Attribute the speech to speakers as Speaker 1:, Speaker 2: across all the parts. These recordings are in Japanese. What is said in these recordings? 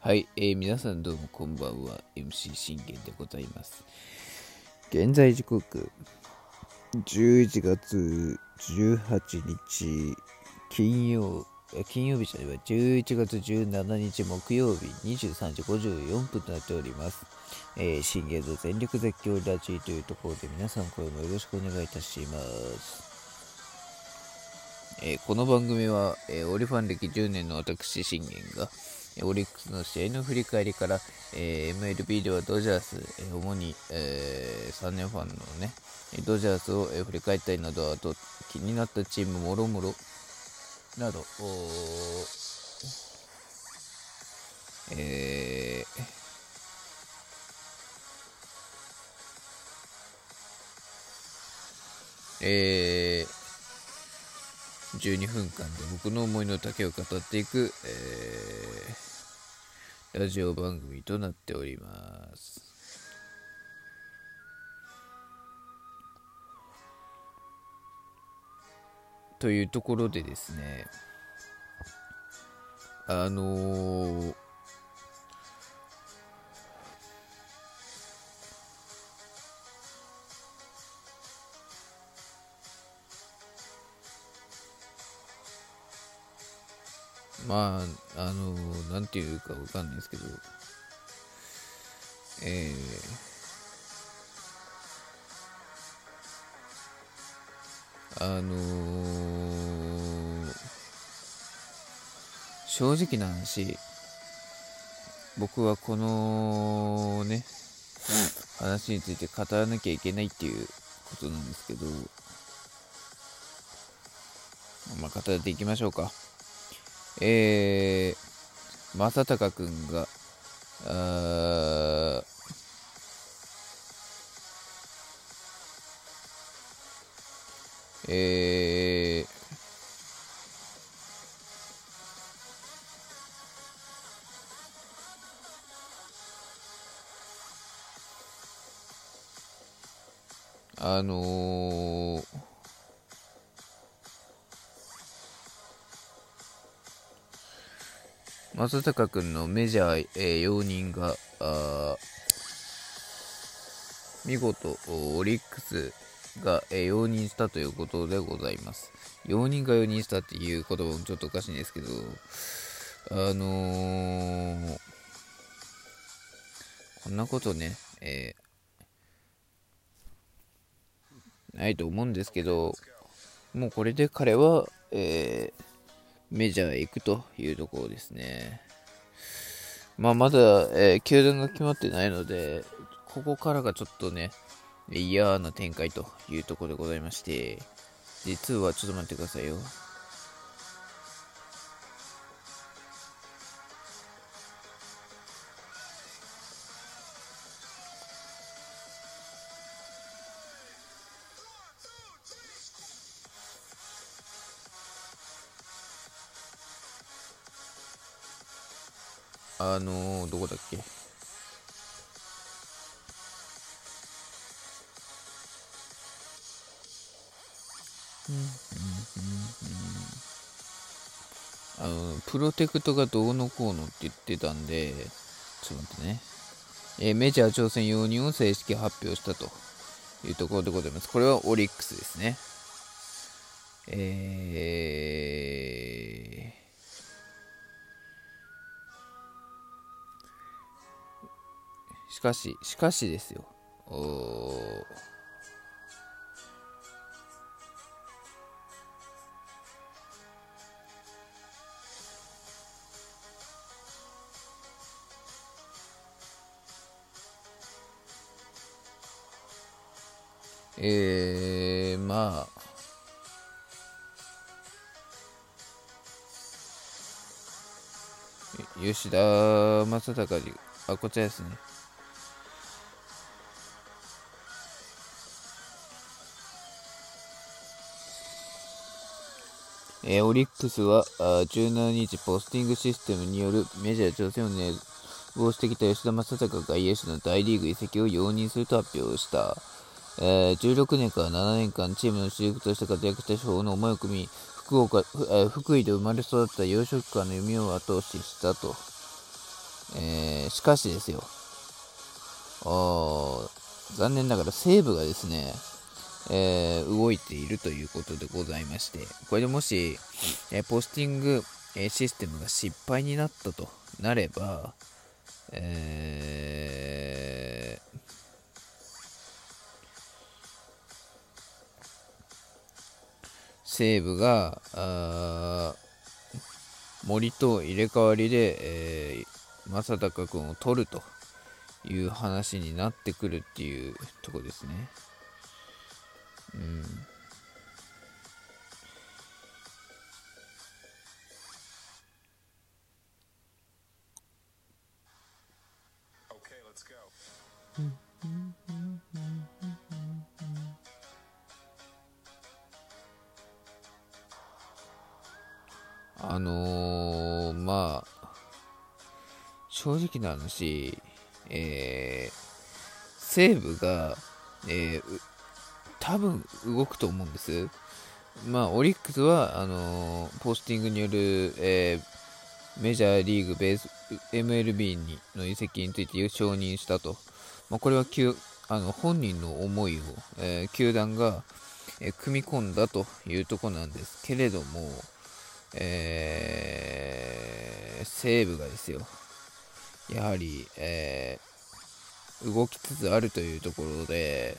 Speaker 1: はい、えー、皆さんどうもこんばんは MC 信玄でございます現在時刻11月18日金曜金曜日じゃない11月17日木曜日23時54分となっております。えー、信玄の全力絶叫ラジーというところで皆さん声もよろしくお願いいたします。えー、この番組は、えー、オリファン歴10年の私信玄が、オリックスの試合の振り返りから、えー、MLB ではドジャース、えー、主に、えー、3年ファンのね、ドジャースを、えー、振り返ったりなど、あと気になったチームもろもろなど、えー、えー、12分間で僕の思いの丈を語っていく、えー、ラジオ番組となっております。というところでですね、あのー、まあ、あの、なんていうかわかんないですけど、えー、あのー、正直な話、僕はこのね、話について語らなきゃいけないっていうことなんですけど、まあ、語っていきましょうか。えー、正隆くんが、あえー、あのー正隆君のメジャー、えー、容認が、見事、オリックスが、えー、容認したということでございます。容認が容認したっていう言葉もちょっとおかしいんですけど、あのー、こんなことね、えー、ないと思うんですけど、もうこれで彼は、えー、メジャーへ行くというところですね。まあ、まだ、えー、球団が決まってないので、ここからがちょっとね、嫌な展開というところでございまして、実はちょっと待ってくださいよ。あのー、どこだっけ？あの、プロテクトがどうのこうのって言ってたん。で、ちょっと待ってね。えー、メジャー挑戦容認を正式発表したというところでございます。これはオリックスですね。えー、かし、しかしですよ。えー、まあ、吉田正尚に、あ、こちらですね。えー、オリックスはあ17日ポスティングシステムによるメジャー挑戦を熱望してきた吉田正尚がイエスの大リーグ移籍を容認すると発表した。えー、16年から7年間チームの主力として活躍した主砲の思いを組み、福岡福井で生まれ育った洋食家の夢を後押ししたと、えー、しかしですよ残念ながら西武がですね、えー、動いているということでございましてこれでもし、えー、ポスティング、えシステムが失敗になったとなれば、えー西武が森と入れ替わりで、えー、正隆君を取るという話になってくるっていうとこですね。うん。あのー、まあ、正直な話、えー、西武が、えー、多分動くと思うんです。まあ、オリックスは、あのー、ポスティングによる、えー、メジャーリーグベース MLB にの移籍について承認したと。まあ、これはあの本人の思いを、えー、球団が、え組み込んだというところなんですけれども、えー、西武がですよ、やはり、え、動きつつあるというところで、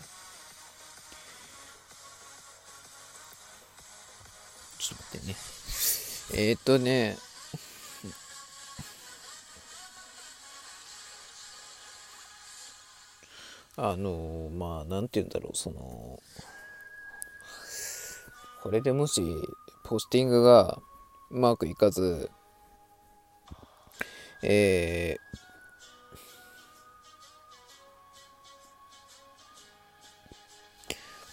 Speaker 1: ね。えー、っとね、あのまあ、なんて言うんだろう、その、これでもし、ポスティングが、うまくいかず、えー、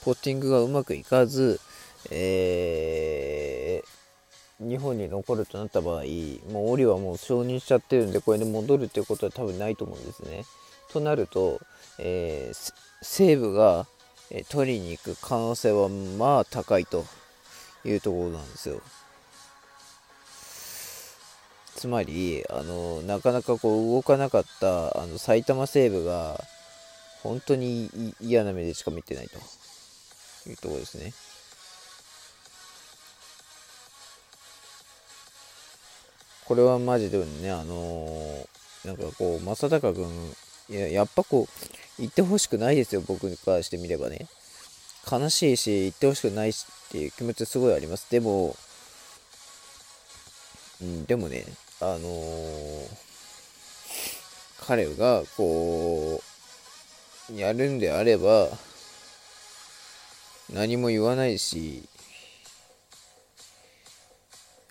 Speaker 1: ポッティングがうまくいかず、えー、日本に残るとなった場合、もうオリはもう承認しちゃってるんで、これで戻るっていうことは多分ないと思うんですね。となると、えー、西武が、取りに行く可能性はまあ高いというところなんですよ。つまりあのなかなかこう動かなかったあの埼玉西部が本当に嫌な目でしか見てないというところですね。これはマジでね、あのー、なんかこう、正隆君、いや、やっぱこう、言ってほしくないですよ、僕からしてみればね。悲しいし、言ってほしくないしっていう気持ちすごいあります。でも、うん、でもね、あのー、彼がこう、やるんであれば、何も言わないし、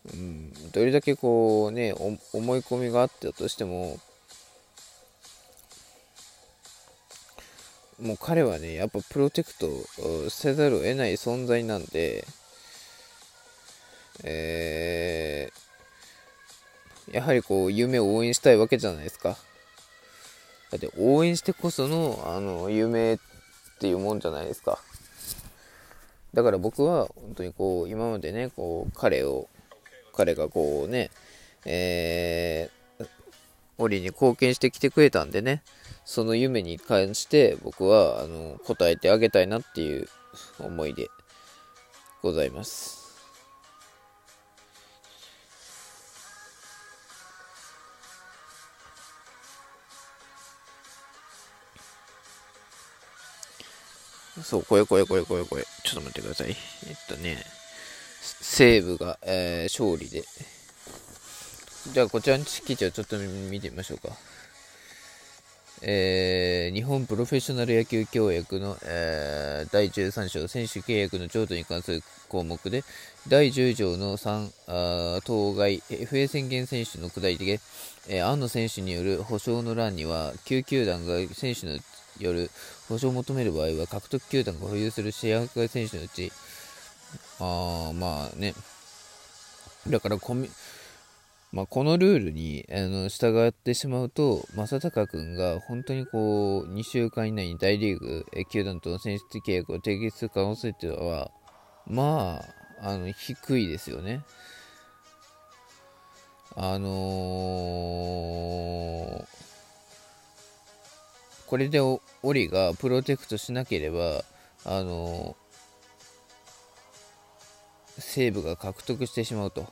Speaker 1: うん、どれだけこうね、思い込みがあったとしても、もう彼はね、やっぱプロテクトせざるを得ない存在なんで、えー、やはりこう、夢を応援したいわけじゃないですか。だって応援してこその、あの、夢っていうもんじゃないですか。だから僕は本当にこう、今までね、こう、彼を、彼がこうね、えー、オリに貢献してきてくれたんでね、その夢に関して僕は、あの、答えてあげたいなっていう思いでございます。そう、これこれこれこれこれ。ちょっと待ってください。えっとね、西武が、えー、勝利で。じゃあ、こちらの記事をちょっと見てみましょうか。えー、日本プロフェッショナル野球協約の、えー、第13章選手契約の譲渡に関する項目で第10条の3あ当該 FA 宣言選手の下りで、えー、安野選手による保証の欄には9球団が選手のよる保証を求める場合は、獲得球団が保有するシェア外選手のうち、あまあね、だからコミ、まあ、このルールにあの従ってしまうと、正隆君が本当にこう2週間以内に大リーグ球団との選出契約を締結する可能性というのは、まあ、あの低いですよね。あのー、これでオリがプロテクトしなければ、あの、西武が獲得してしまうと。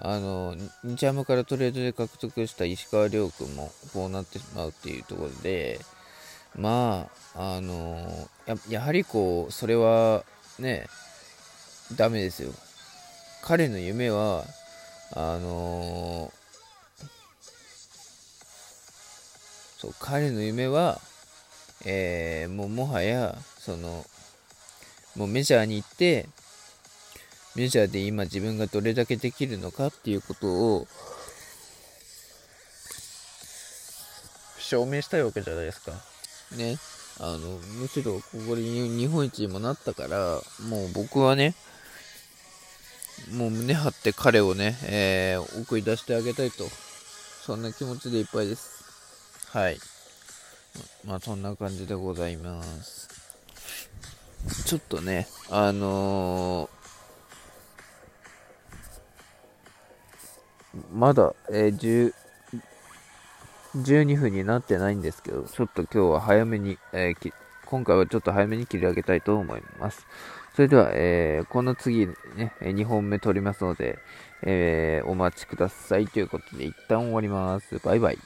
Speaker 1: あの、日ハムからトレードで獲得した石川遼君もこうなってしまうっていうところで、まあ、あのややはりこう、それはね、ダメですよ。彼の夢は、あのそう、彼の夢は、えー、もうもはや、その、もうメジャーに行って、メジャーで今自分がどれだけできるのかっていうことを証明したいわけじゃないですか。ね。あの、むしろここで日本一にもなったから、もう僕はね、もう胸張って彼をね、えー、送り出してあげたいと、そんな気持ちでいっぱいです。はい。まあ、そんな感じでございます。ちょっとね、あのー、まだ、えー、12分になってないんですけど、ちょっと今日は早めに、えー、今回はちょっと早めに切り上げたいと思います。それでは、えー、この次ね、2本目撮りますので、えー、お待ちくださいということで一旦終わります。バイバイ。